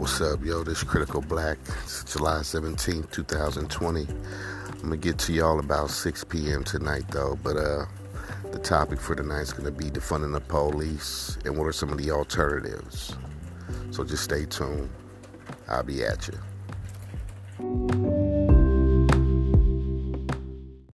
What's up, yo? This Critical Black. It's July seventeenth, 2020. I'm gonna get to y'all about 6 p.m. tonight, though. But uh, the topic for tonight is gonna be defunding the police and what are some of the alternatives. So just stay tuned. I'll be at you.